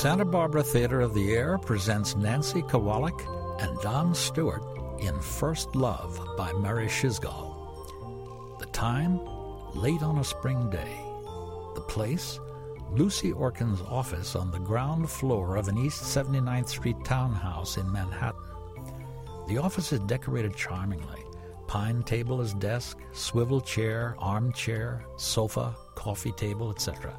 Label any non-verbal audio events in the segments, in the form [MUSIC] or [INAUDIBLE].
Santa Barbara Theater of the Air presents Nancy Kowalik and Don Stewart in First Love by Murray Schisgal. The time, late on a spring day. The place, Lucy Orkin's office on the ground floor of an East 79th Street townhouse in Manhattan. The office is decorated charmingly. Pine table as desk, swivel chair, armchair, sofa, coffee table, etc.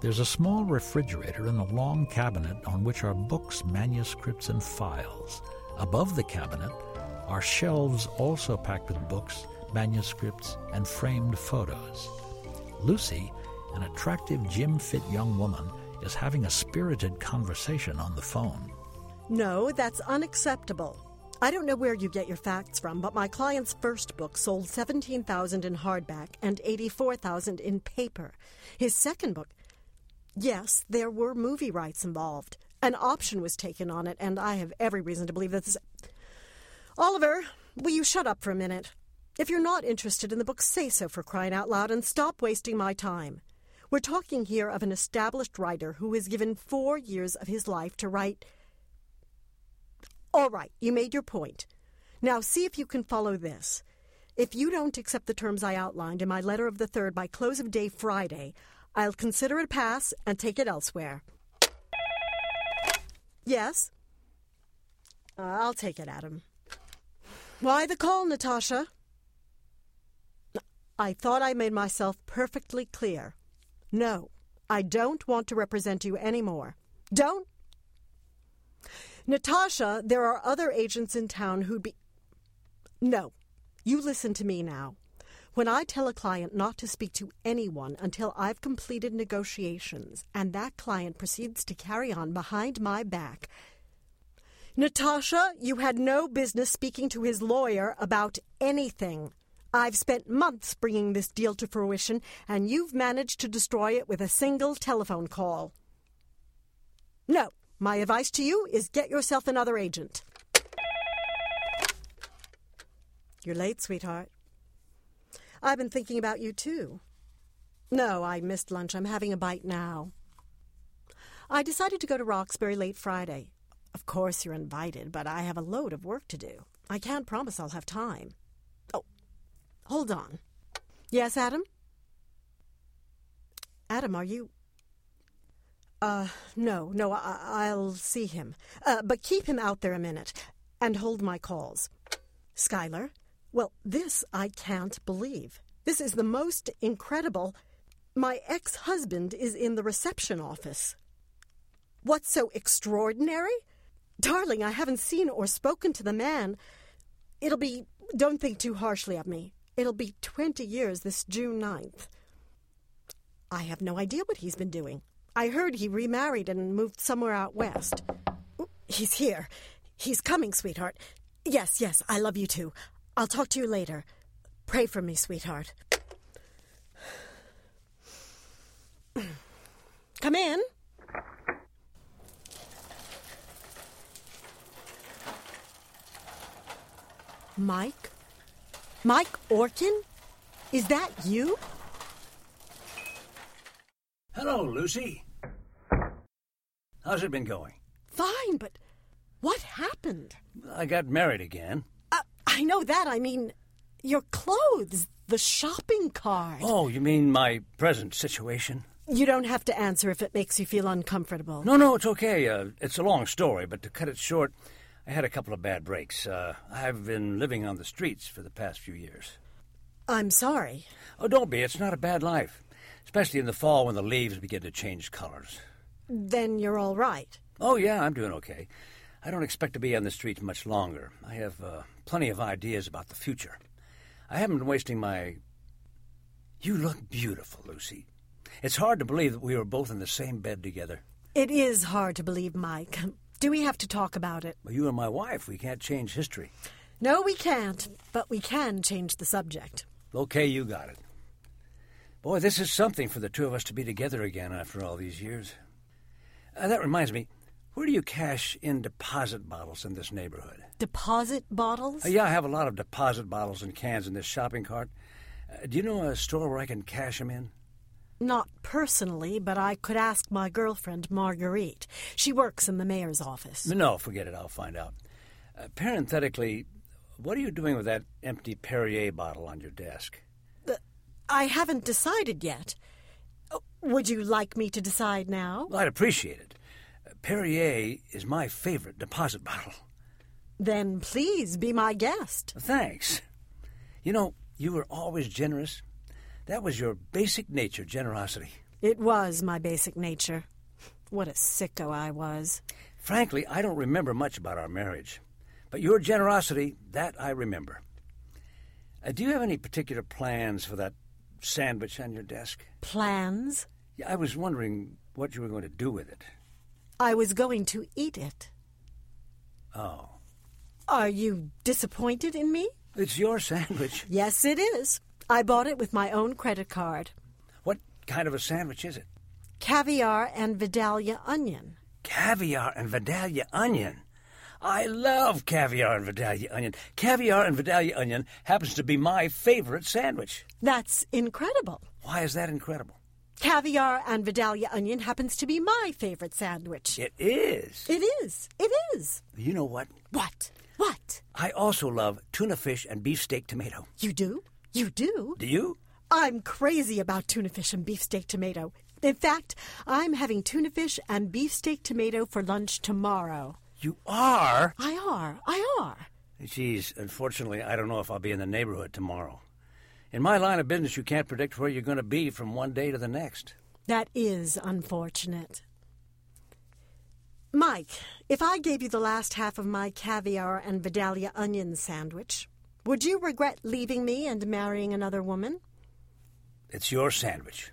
There's a small refrigerator and a long cabinet on which are books, manuscripts, and files. Above the cabinet are shelves also packed with books, manuscripts, and framed photos. Lucy, an attractive, gym fit young woman, is having a spirited conversation on the phone. No, that's unacceptable. I don't know where you get your facts from, but my client's first book sold 17,000 in hardback and 84,000 in paper. His second book Yes, there were movie rights involved. An option was taken on it, and I have every reason to believe that this. Oliver, will you shut up for a minute? If you're not interested in the book, say so for crying out loud and stop wasting my time. We're talking here of an established writer who has given four years of his life to write. All right, you made your point. Now see if you can follow this. If you don't accept the terms I outlined in my letter of the 3rd by close of day Friday, I'll consider it a pass and take it elsewhere. Yes? Uh, I'll take it, Adam. Why the call, Natasha? I thought I made myself perfectly clear. No, I don't want to represent you anymore. Don't. Natasha, there are other agents in town who'd be. No, you listen to me now. When I tell a client not to speak to anyone until I've completed negotiations, and that client proceeds to carry on behind my back, Natasha, you had no business speaking to his lawyer about anything. I've spent months bringing this deal to fruition, and you've managed to destroy it with a single telephone call. No, my advice to you is get yourself another agent. You're late, sweetheart. I've been thinking about you, too. No, I missed lunch. I'm having a bite now. I decided to go to Roxbury late Friday. Of course, you're invited, but I have a load of work to do. I can't promise I'll have time. Oh, hold on. Yes, Adam? Adam, are you. Uh, no, no, I- will see him. Uh, but keep him out there a minute and hold my calls. Schuyler, well, this I can't believe. This is the most incredible. My ex husband is in the reception office. What's so extraordinary? Darling, I haven't seen or spoken to the man. It'll be, don't think too harshly of me, it'll be 20 years this June 9th. I have no idea what he's been doing. I heard he remarried and moved somewhere out west. He's here. He's coming, sweetheart. Yes, yes, I love you too. I'll talk to you later. Pray for me, sweetheart. [CLEARS THROAT] Come in. Mike? Mike Orkin? Is that you? Hello, Lucy. How's it been going? Fine, but what happened? I got married again. I know that. I mean, your clothes, the shopping cart. Oh, you mean my present situation? You don't have to answer if it makes you feel uncomfortable. No, no, it's okay. Uh, it's a long story, but to cut it short, I had a couple of bad breaks. Uh, I've been living on the streets for the past few years. I'm sorry. Oh, don't be. It's not a bad life, especially in the fall when the leaves begin to change colors. Then you're all right. Oh, yeah, I'm doing okay. I don't expect to be on the streets much longer. I have uh, plenty of ideas about the future. I haven't been wasting my. You look beautiful, Lucy. It's hard to believe that we were both in the same bed together. It is hard to believe, Mike. Do we have to talk about it? Well, you and my wife, we can't change history. No, we can't, but we can change the subject. Okay, you got it. Boy, this is something for the two of us to be together again after all these years. Uh, that reminds me, where do you cash in deposit bottles in this neighborhood? Deposit bottles? Uh, yeah, I have a lot of deposit bottles and cans in this shopping cart. Uh, do you know a store where I can cash them in? Not personally, but I could ask my girlfriend, Marguerite. She works in the mayor's office. No, forget it. I'll find out. Uh, parenthetically, what are you doing with that empty Perrier bottle on your desk? I haven't decided yet. Oh, Would you like me to decide now? Well, I'd appreciate it. Uh, Perrier is my favorite deposit [LAUGHS] bottle. Then please be my guest. Thanks. You know, you were always generous. That was your basic nature, generosity. It was my basic nature. What a sicko I was. Frankly, I don't remember much about our marriage. But your generosity, that I remember. Uh, do you have any particular plans for that sandwich on your desk? Plans? Yeah, I was wondering what you were going to do with it. I was going to eat it. Oh. Are you disappointed in me? It's your sandwich. Yes, it is. I bought it with my own credit card. What kind of a sandwich is it? Caviar and Vidalia onion. Caviar and Vidalia onion. I love caviar and Vidalia onion. Caviar and Vidalia onion happens to be my favorite sandwich. That's incredible. Why is that incredible? Caviar and Vidalia onion happens to be my favorite sandwich. It is. It is. It is. You know what? What? What? I also love tuna fish and beefsteak tomato. You do? You do? Do you? I'm crazy about tuna fish and beefsteak tomato. In fact, I'm having tuna fish and beefsteak tomato for lunch tomorrow. You are? I are. I are. Geez, unfortunately, I don't know if I'll be in the neighborhood tomorrow. In my line of business, you can't predict where you're going to be from one day to the next. That is unfortunate. Mike, if I gave you the last half of my caviar and Vidalia onion sandwich, would you regret leaving me and marrying another woman? It's your sandwich.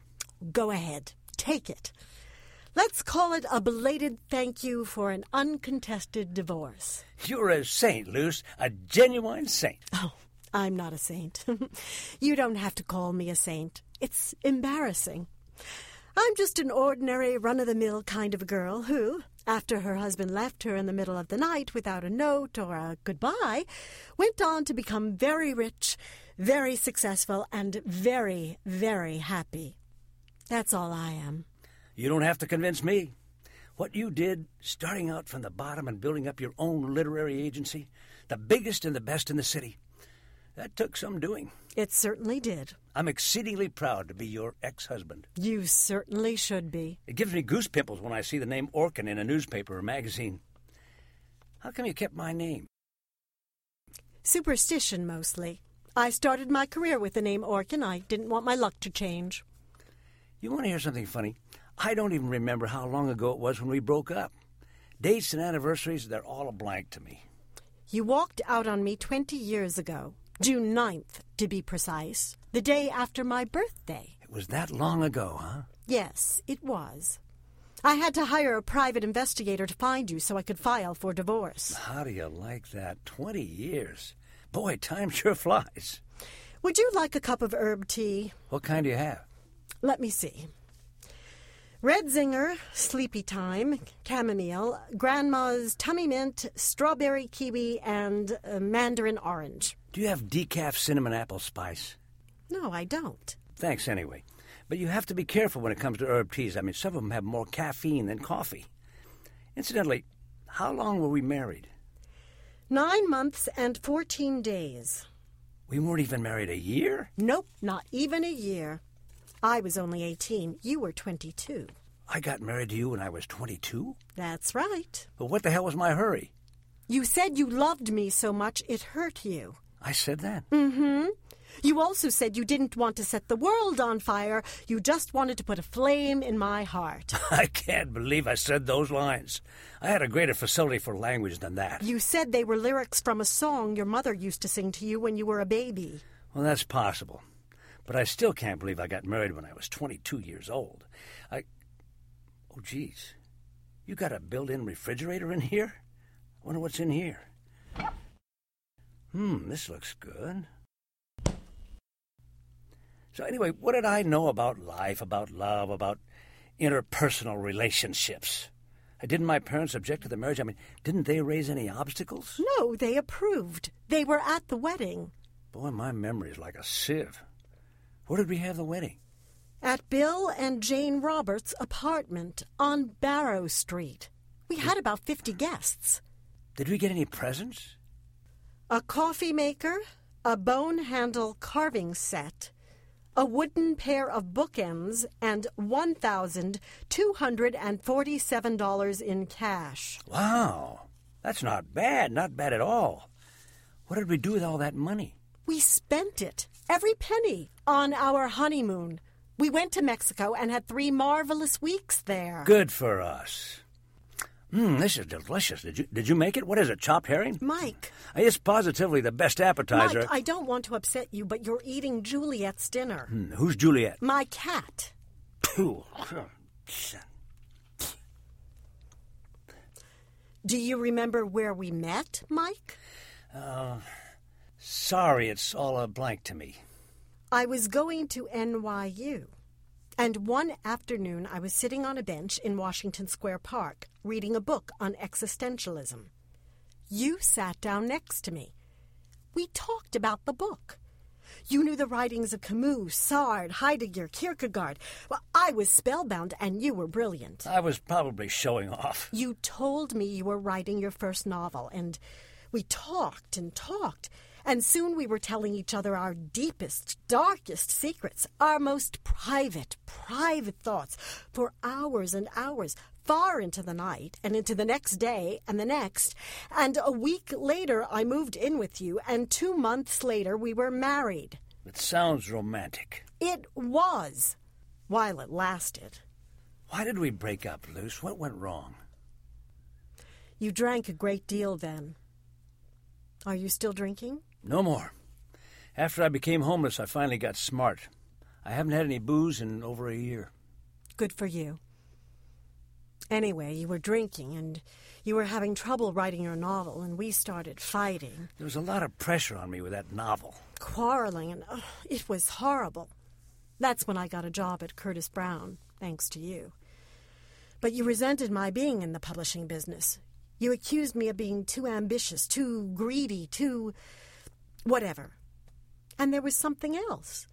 Go ahead. Take it. Let's call it a belated thank you for an uncontested divorce. You're a saint, Luce, a genuine saint. Oh, I'm not a saint. [LAUGHS] you don't have to call me a saint. It's embarrassing. I'm just an ordinary, run of the mill kind of a girl who, after her husband left her in the middle of the night without a note or a goodbye, went on to become very rich, very successful, and very, very happy. That's all I am. You don't have to convince me. What you did, starting out from the bottom and building up your own literary agency, the biggest and the best in the city, that took some doing. It certainly did. I'm exceedingly proud to be your ex husband. You certainly should be. It gives me goose pimples when I see the name Orkin in a newspaper or magazine. How come you kept my name? Superstition, mostly. I started my career with the name Orkin. I didn't want my luck to change. You want to hear something funny? I don't even remember how long ago it was when we broke up. Dates and anniversaries, they're all a blank to me. You walked out on me 20 years ago, June 9th, to be precise, the day after my birthday. It was that long ago, huh? Yes, it was. I had to hire a private investigator to find you so I could file for divorce. How do you like that? Twenty years. Boy, time sure [LAUGHS] flies. Would you like a cup of herb tea? What kind do you have? Let me see. Red Zinger, Sleepy Time, Chamomile, Grandma's Tummy Mint, Strawberry Kiwi, and uh, Mandarin Orange. Do you have decaf cinnamon apple spice? No, I don't. Thanks anyway. But you have to be careful when it comes to herb teas. I mean, some of them have more caffeine than coffee. Incidentally, how long were we married? Nine months and 14 days. We weren't even married a year? Nope, not even a year. I was only 18. You were 22. I got married to you when I was 22? That's right. But what the hell was my hurry? You said you loved me so much it hurt you. I said that. Mm-hmm. You also said you didn't want to set the world on fire. You just wanted to put a flame in my heart. [LAUGHS] I can't believe I said those lines. I had a greater facility for language than that. You said they were lyrics from a song your mother used to sing to you when you were a baby. Well, that's possible. But I still can't believe I got married when I was 22 years old. I. Oh, geez. You got a built in refrigerator in here? I wonder what's in here. Hmm, this looks good. So, anyway, what did I know about life, about love, about interpersonal relationships? Didn't my parents object to the marriage? I mean, didn't they raise any obstacles? No, they approved. They were at the wedding. Boy, my memory is like a sieve. Where did we have the wedding? At Bill and Jane Roberts' apartment on Barrow Street. We had about 50 guests. Did we get any presents? A coffee maker, a bone handle carving set, a wooden pair of bookends, and $1,247 in cash. Wow. That's not bad. Not bad at all. What did we do with all that money? We spent it, every penny, on our honeymoon. We went to Mexico and had three marvelous weeks there. Good for us. Mmm, this is delicious. Did you did you make it? What is it? Chopped herring? Mike. It's positively the best appetizer. Mike, I don't want to upset you, but you're eating Juliet's dinner. Hmm, who's Juliet? My cat. Do you remember where we met, Mike? Uh, sorry, it's all a blank to me. I was going to NYU. And one afternoon, I was sitting on a bench in Washington Square Park, reading a book on existentialism. You sat down next to me. We talked about the book. You knew the writings of Camus, Sartre, Heidegger, Kierkegaard. Well, I was spellbound, and you were brilliant. I was probably showing off. You told me you were writing your first novel, and we talked and talked. And soon we were telling each other our deepest, darkest secrets, our most private, private thoughts for hours and hours, far into the night and into the next day and the next. And a week later, I moved in with you, and two months later, we were married. It sounds romantic. It was, while it lasted. Why did we break up, Luce? What went wrong? You drank a great deal then. Are you still drinking? No more. After I became homeless, I finally got smart. I haven't had any booze in over a year. Good for you. Anyway, you were drinking and you were having trouble writing your novel, and we started fighting. There was a lot of pressure on me with that novel. Quarreling, and oh, it was horrible. That's when I got a job at Curtis Brown, thanks to you. But you resented my being in the publishing business. You accused me of being too ambitious, too greedy, too. Whatever. And there was something else.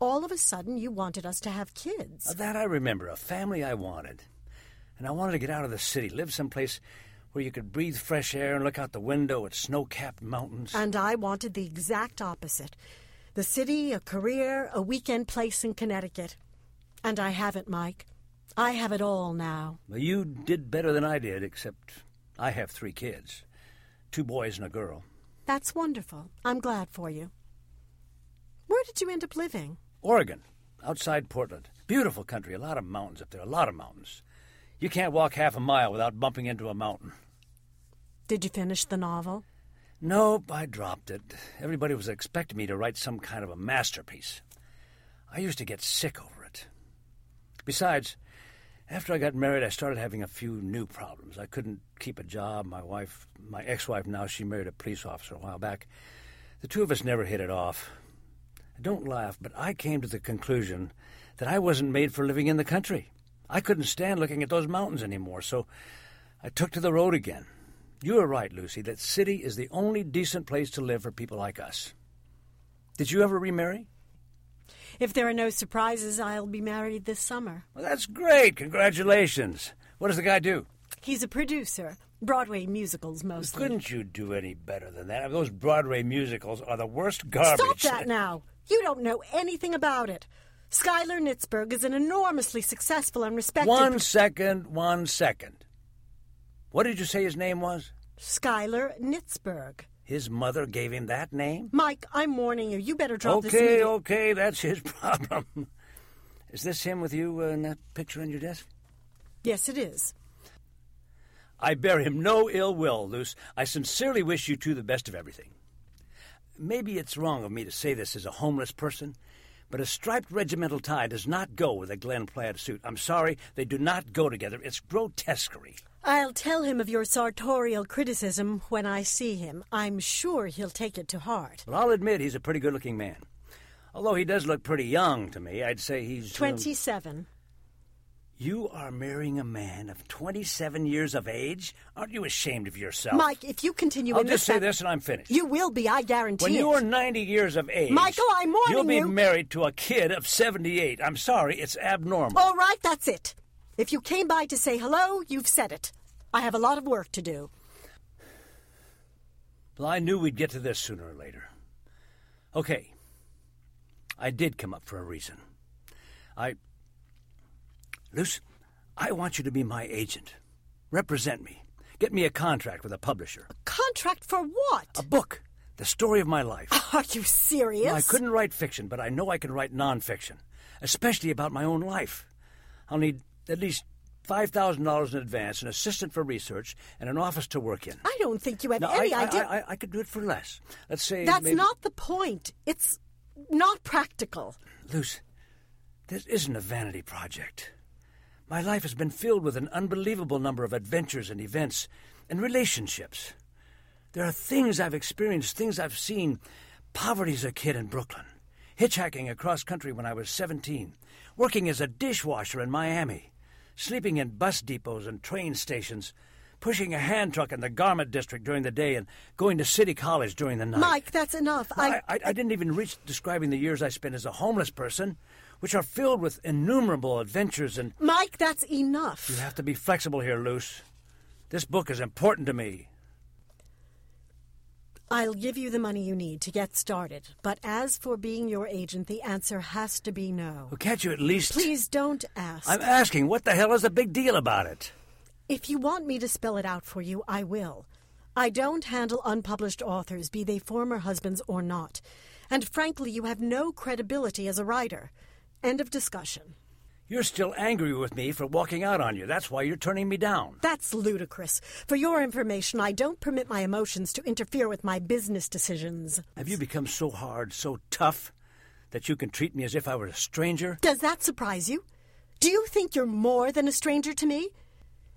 All of a sudden, you wanted us to have kids. Uh, that I remember, a family I wanted. And I wanted to get out of the city, live someplace where you could breathe fresh air and look out the window at snow capped mountains. And I wanted the exact opposite the city, a career, a weekend place in Connecticut. And I have it, Mike. I have it all now. Well, you did better than I did, except I have three kids two boys and a girl. That's wonderful. I'm glad for you. Where did you end up living? Oregon, outside Portland. Beautiful country, a lot of mountains up there, a lot of mountains. You can't walk half a mile without bumping into a mountain. Did you finish the novel? Nope, I dropped it. Everybody was expecting me to write some kind of a masterpiece. I used to get sick over it. Besides, after I got married, I started having a few new problems. I couldn't keep a job. My wife, my ex wife now, she married a police officer a while back. The two of us never hit it off. Don't laugh, but I came to the conclusion that I wasn't made for living in the country. I couldn't stand looking at those mountains anymore, so I took to the road again. You are right, Lucy, that city is the only decent place to live for people like us. Did you ever remarry? If there are no surprises, I'll be married this summer. Well, that's great. Congratulations. What does the guy do? He's a producer. Broadway musicals mostly. Couldn't you do any better than that? Those Broadway musicals are the worst garbage. Stop that now. You don't know anything about it. Schuyler Nitzberg is an enormously successful and respected. One second, one second. What did you say his name was? Schuyler Nitzberg. His mother gave him that name? Mike, I'm warning you. You better drop okay, this immediately. Okay, that's his [LAUGHS] problem. Is this him with you uh, in that picture on your desk? Yes, it is. I bear him no ill will, Luce. I sincerely wish you two the best of everything. Maybe it's wrong of me to say this as a homeless person, but a striped regimental tie does not go with a Glen plaid suit. I'm sorry, they do not go together. It's grotesquerie. I'll tell him of your sartorial criticism when I see him. I'm sure he'll take it to heart. Well, I'll admit he's a pretty good looking man. Although he does look pretty young to me, I'd say he's. um, 27. You are marrying a man of 27 years of age? Aren't you ashamed of yourself? Mike, if you continue I'll in just this say this and I'm finished. You will be, I guarantee when it. you are 90 years of age, Michael, I'm warning you'll be you. married to a kid of 78. I'm sorry, it's abnormal. All right, that's it. If you came by to say hello, you've said it. I have a lot of work to do. Well, I knew we'd get to this sooner or later. Okay. I did come up for a reason. I. Luce, I want you to be my agent. Represent me. Get me a contract with a publisher. A contract for what? A book. The story of my life. [LAUGHS] Are you serious? I couldn't write fiction, but I know I can write nonfiction, especially about my own life. I'll need at least $5,000 in advance, an assistant for research, and an office to work in. I don't think you have Now, any I, idea. I, I, I could do it for less. Let's say. That's maybe- not the point. It's not practical. Luce, this isn't a vanity project. My life has been filled with an unbelievable number of adventures and events and relationships. There are things I've experienced, things I've seen. Poverty as a kid in Brooklyn, hitchhiking across country when I was 17, working as a dishwasher in Miami, sleeping in bus depots and train stations, pushing a hand truck in the garment district during the day, and going to City College during the night. Mike, that's enough. I, I, I didn't even reach describing the years I spent as a homeless person, which are filled with innumerable adventures, and Mike, that's enough. you have to be flexible here, Luce. This book is important to me. I'll give you the money you need to get started. But as for being your agent, the answer has to be no. Well, can't you at least. Please don't ask. I'm asking, what the hell is the big deal about it? If you want me to spell it out for you, I will. I don't handle unpublished authors, be they former husbands or not. And frankly, you have no credibility as a writer. End of discussion. You're still angry with me for walking out on you. That's why you're turning me down. That's ludicrous. For your information, I don't permit my emotions to interfere with my business decisions. Have you become so hard, so tough, that you can treat me as if I were a stranger? Does that surprise you? Do you think you're more than a stranger to me?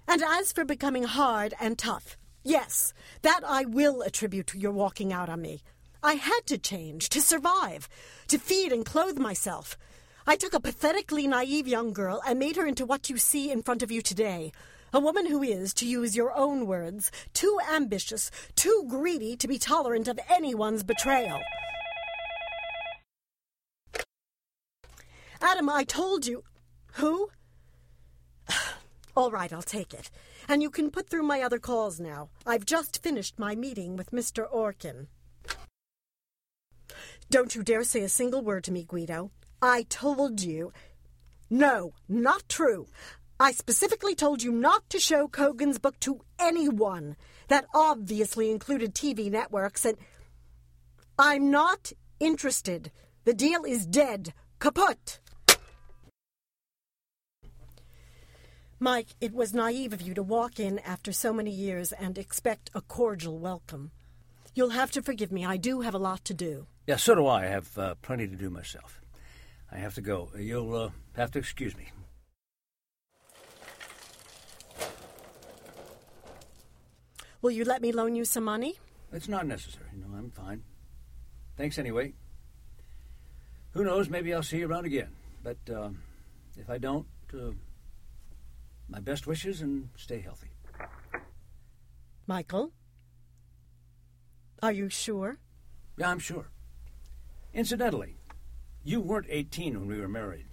And as for becoming hard and tough, yes, that I will attribute to your walking out on me. I had to change, to survive, to feed and clothe myself. I took a pathetically naive young girl and made her into what you see in front of you today. A woman who is, to use your own words, too ambitious, too greedy to be tolerant of anyone's betrayal. Adam, I told you. Who? [SIGHS] All right, I'll take it. And you can put through my other calls now. I've just finished my meeting with Mr. Orkin. Don't you dare say a single word to me, Guido. I told you. No, not true. I specifically told you not to show Kogan's book to anyone. That obviously included TV networks, and I'm not interested. The deal is dead. Kaput. Mike, it was naive of you to walk in after so many years and expect a cordial welcome. You'll have to forgive me. I do have a lot to do. Yeah, so do I. I have uh, plenty to do myself. I have to go. You'll uh, have to excuse me. Will you let me loan you some money? It's not necessary. No, I'm fine. Thanks anyway. Who knows? Maybe I'll see you around again. But uh, if I don't, uh, my best wishes and stay healthy. Michael? Are you sure? Yeah, I'm sure. Incidentally, you weren't 18 when we were married.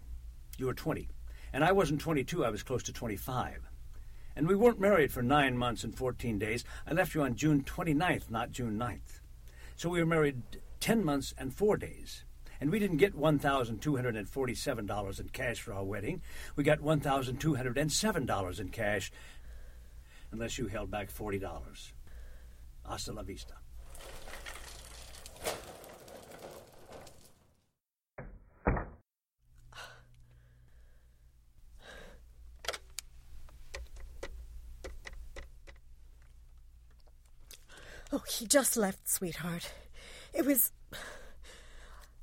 You were 20. And I wasn't 22, I was close to 25. And we weren't married for nine months and 14 days. I left you on June 29th, not June 9th. So we were married 10 months and four days. And we didn't get $1,247 in cash for our wedding. We got $1,207 in cash, unless you held back $40. Hasta la vista. He just left, sweetheart. It was.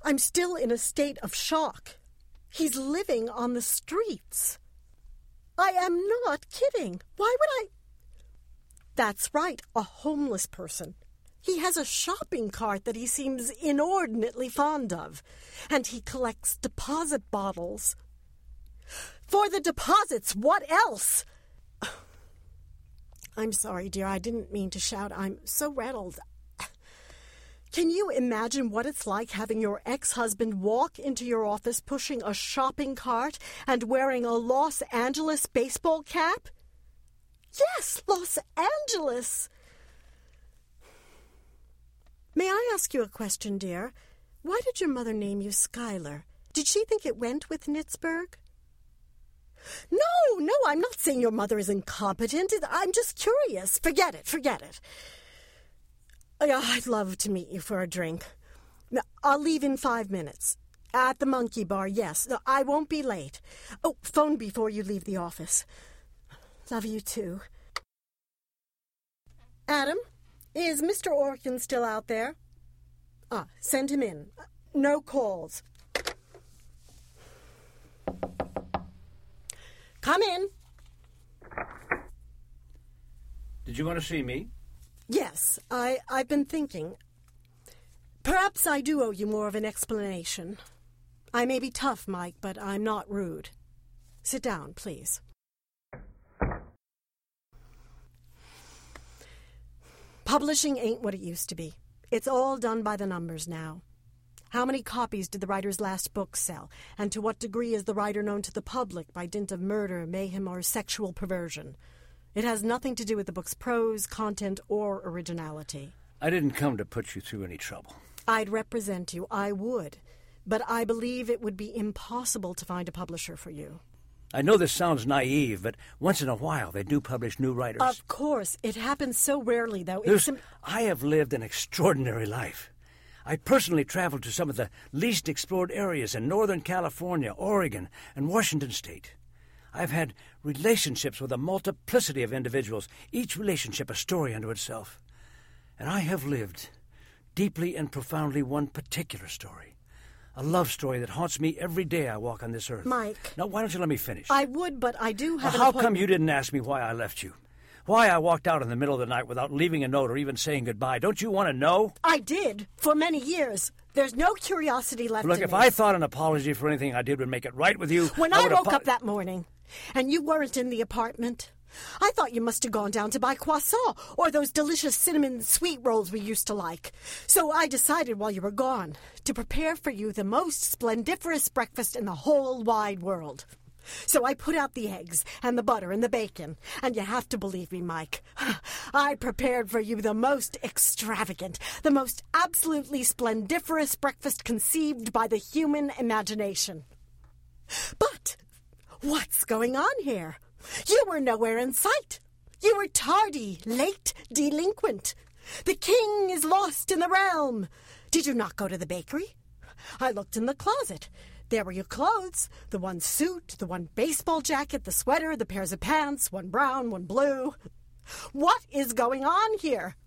I'm still in a state of shock. He's living on the streets. I am not kidding. Why would I? That's right, a homeless person. He has a shopping cart that he seems inordinately fond of, and he collects deposit bottles. For the deposits, what else? I'm sorry, dear. I didn't mean to shout. I'm so rattled. Can you imagine what it's like having your ex husband walk into your office pushing a shopping cart and wearing a Los Angeles baseball cap? Yes, Los Angeles! May I ask you a question, dear? Why did your mother name you Schuyler? Did she think it went with Nitzberg? No, no, I'm not saying your mother is incompetent. I'm just curious. Forget it, forget it. I'd love to meet you for a drink. I'll leave in five minutes. At the monkey bar, yes. I won't be late. Oh, phone before you leave the office. Love you too. Adam, is Mr. Orkin still out there? Ah, send him in. No calls. Come in. Did you want to see me? Yes, I, I've been thinking. Perhaps I do owe you more of an explanation. I may be tough, Mike, but I'm not rude. Sit down, please. Publishing ain't what it used to be. It's all done by the numbers now. How many copies did the writer's last book sell? And to what degree is the writer known to the public by dint of murder, mayhem, or sexual perversion? It has nothing to do with the book's prose, content, or originality. I didn't come to put you through any trouble. I'd represent you, I would. But I believe it would be impossible to find a publisher for you. I know this sounds naive, but once in a while they do publish new writers. Of course. It happens so rarely, though. It's. I have lived an extraordinary life. I personally traveled to some of the least explored areas in Northern California, Oregon, and Washington State. I've had relationships with a multiplicity of individuals, each relationship a story unto itself. And I have lived deeply and profoundly one particular story. A love story that haunts me every day I walk on this earth. Mike. Now, why don't you let me finish? I would, but I do have uh, an How come you didn't ask me why I left you? Why I walked out in the middle of the night without leaving a note or even saying goodbye? Don't you want to know? I did, for many years. There's no curiosity left Look, if me. I thought an apology for anything I did would make it right with you, When I, would woke apo- up that morning, and you weren't in the apartment, I thought you must have gone down to buy croissant or those delicious cinnamon sweet rolls we used to like. So I decided while you were gone to prepare for you the most splendiferous breakfast in the whole wide world. So I put out the eggs and the butter and the bacon, and you have to believe me, Mike. [SIGHS] I prepared for you the most extravagant, the most absolutely splendiferous breakfast conceived by the human imagination. But what's going on here? You were nowhere in sight. You were tardy, late, delinquent. The king is lost in the realm. Did you not go to the bakery? I looked in the closet. There were your clothes the one suit, the one baseball jacket, the sweater, the pairs of pants, one brown, one blue. What is going on here?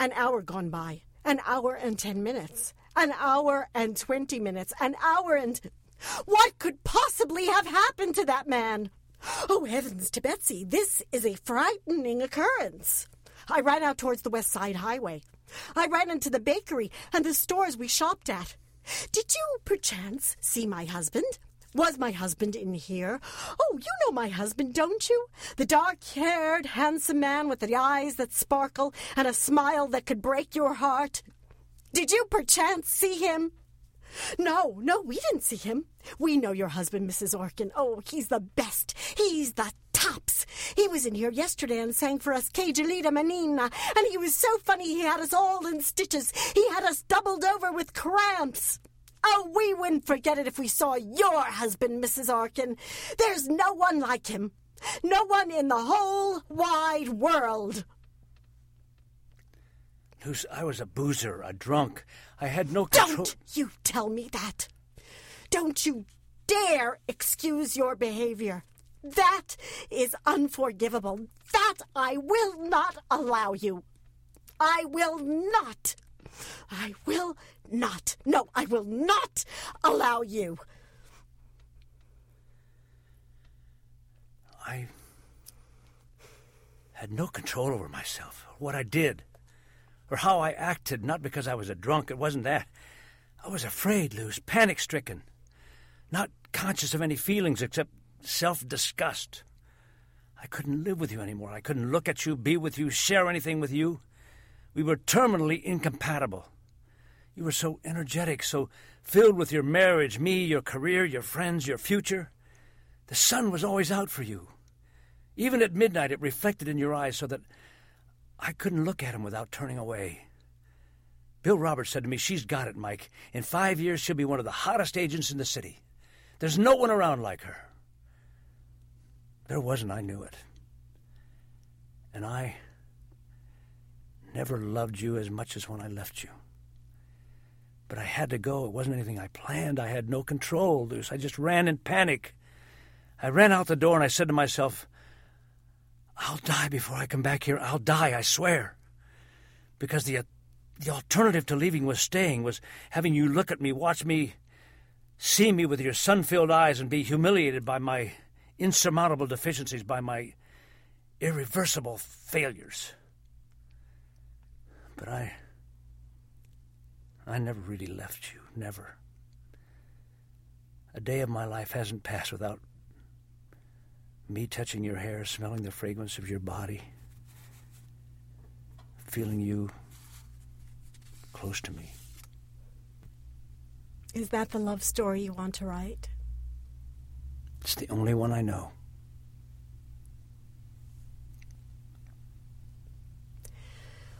An hour gone by, an hour and ten minutes, an hour and twenty minutes, an hour and. What could possibly have happened to that man? Oh, heavens to Betsy, this is a frightening occurrence. I ran out towards the West Side Highway. I ran into the bakery and the stores we shopped at. Did you, perchance, see my husband? Was my husband in here? Oh, you know my husband, don't you? The dark haired, handsome man with the eyes that sparkle and a smile that could break your heart. Did you perchance see him? No, no, we didn't see him. We know your husband, Mrs. Orkin. Oh, he's the best. He's the tops. He was in here yesterday and sang for us Que Menina, and he was so funny he had us all in stitches. He had us doubled over with cramps. Oh, we wouldn't forget it if we saw your husband, Mrs. Orkin. There's no one like him. No one in the whole wide world. Luce, I was a boozer, a drunk. I had no control. Don't you tell me that. Don't you dare excuse your behavior. That is unforgivable. That I will not allow you. I will not. I will not. No, I will not allow you. I had no control over myself, or what I did, or how I acted, not because I was a drunk. It wasn't that. I was afraid, Luce, panic stricken, not conscious of any feelings except self disgust. I couldn't live with you anymore. I couldn't look at you, be with you, share anything with you. We were terminally incompatible. You were so energetic, so filled with your marriage, me, your career, your friends, your future. The sun was always out for you. Even at midnight, it reflected in your eyes so that I couldn't look at him without turning away. Bill Roberts said to me, She's got it, Mike. In five years, she'll be one of the hottest agents in the city. There's no one around like her. There wasn't, I knew it. And I never loved you as much as when I left you. But I had to go. It wasn't anything I planned. I had no control, Luce. I just ran in panic. I ran out the door and I said to myself, I'll die before I come back here. I'll die, I swear. Because the uh, the alternative to leaving was staying, was having you look at me, watch me, see me with your sun filled eyes, and be humiliated by my insurmountable deficiencies, by my irreversible failures. But I. I never really left you, never. A day of my life hasn't passed without me touching your hair, smelling the fragrance of your body, feeling you close to me. Is that the love story you want to write? It's the only one I know.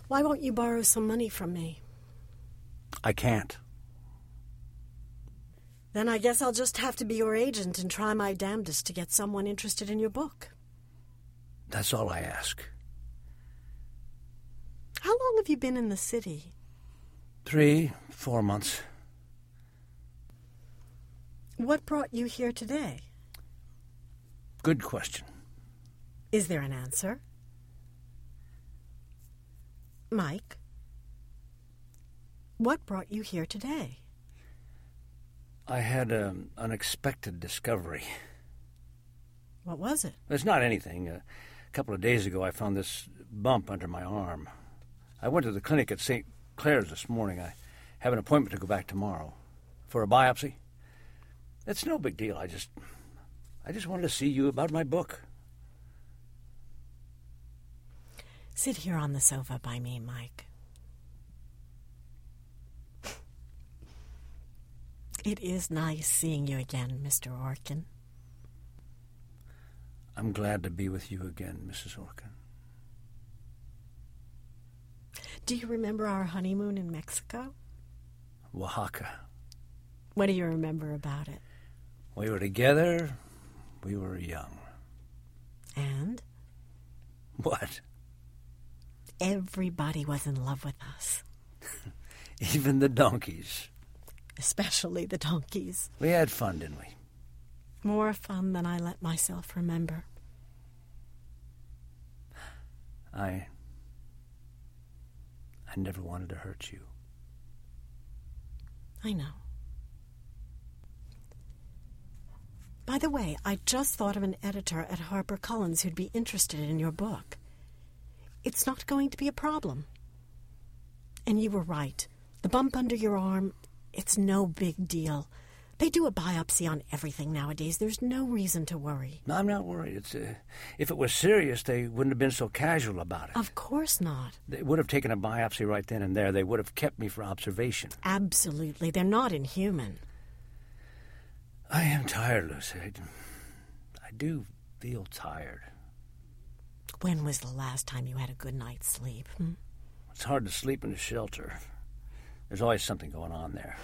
Why won't you borrow some money from me? I can't. Then I guess I'll just have to be your agent and try my damnedest to get someone interested in your book. That's all I ask. How long have you been in the city? Three, four months. What brought you here today? Good question. Is there an answer? Mike, what brought you here today? I had an unexpected discovery. What was it? It's not anything. A couple of days ago, I found this bump under my arm. I went to the clinic at St. Clair's this morning. I have an appointment to go back tomorrow for a biopsy. It's no big deal. I just I just wanted to see you about my book. Sit here on the sofa by me, Mike. It is nice seeing you again, Mr. Orkin. I'm glad to be with you again, Mrs. Orkin. Do you remember our honeymoon in Mexico? Oaxaca. What do you remember about it? We were together. We were young. And? What? Everybody was in love with us. [LAUGHS] Even the donkeys. Especially the donkeys. We had fun, didn't we? More fun than I let myself remember. I. I never wanted to hurt you. I know. By the way, I just thought of an editor at HarperCollins who'd be interested in your book. It's not going to be a problem. And you were right. The bump under your arm, it's no big deal. They do a biopsy on everything nowadays. There's no reason to worry. No, I'm not worried. It's uh, if it was serious, they wouldn't have been so casual about it. Of course not. They would have taken a biopsy right then and there. They would have kept me for observation. Absolutely. They're not inhuman. I am tired, Lucy. I, I do feel tired. When was the last time you had a good night's sleep? Hmm? It's hard to sleep in a shelter. There's always something going on there.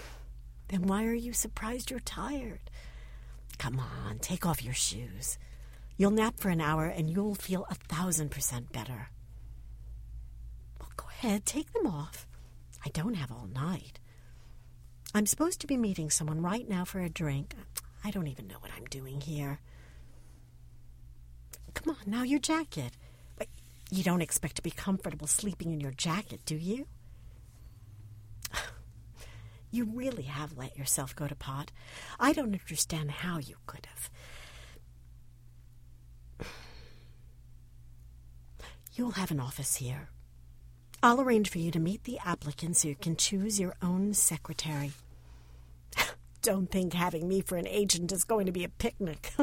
Then why are you surprised you're tired? Come on, take off your shoes. You'll nap for an hour and you'll feel a thousand percent better. Well, go ahead, take them off. I don't have all night. I'm supposed to be meeting someone right now for a drink. I don't even know what I'm doing here. Come on, now your jacket. But you don't expect to be comfortable sleeping in your jacket, do you? You really have let yourself go to pot. I don't understand how you could have. You'll have an office here. I'll arrange for you to meet the applicants so you can choose your own secretary. [LAUGHS] don't think having me for an agent is going to be a picnic. [LAUGHS]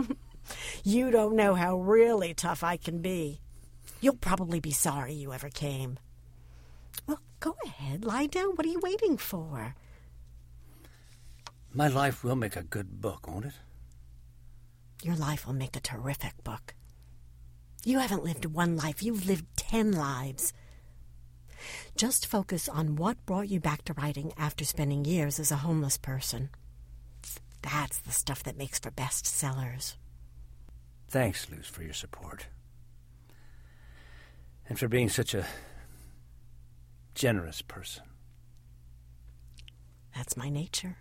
You don't know how really tough I can be. You'll probably be sorry you ever came. Well, go ahead, lie down. What are you waiting for? My life will make a good book, won't it? Your life will make a terrific book. You haven't lived one life, you've lived ten lives. Just focus on what brought you back to writing after spending years as a homeless person. That's the stuff that makes for bestsellers. Thanks, Luz, for your support. And for being such a generous person. That's my nature.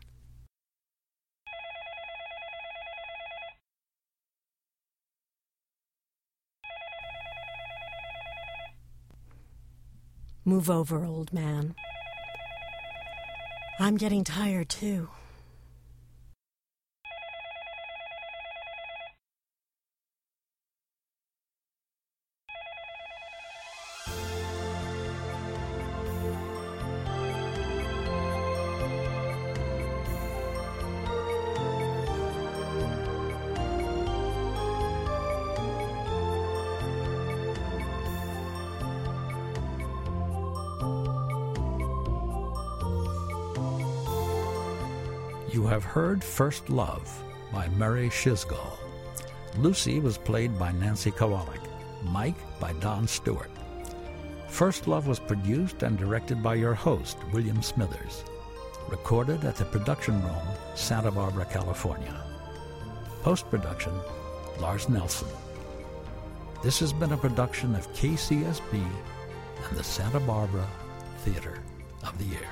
Move over, old man. I'm getting tired, too. You have heard First Love by Murray Schisgal. Lucy was played by Nancy Kowalik. Mike by Don Stewart. First Love was produced and directed by your host, William Smithers. Recorded at the Production Room, Santa Barbara, California. Post production, Lars Nelson. This has been a production of KCSB and the Santa Barbara Theater of the Ear.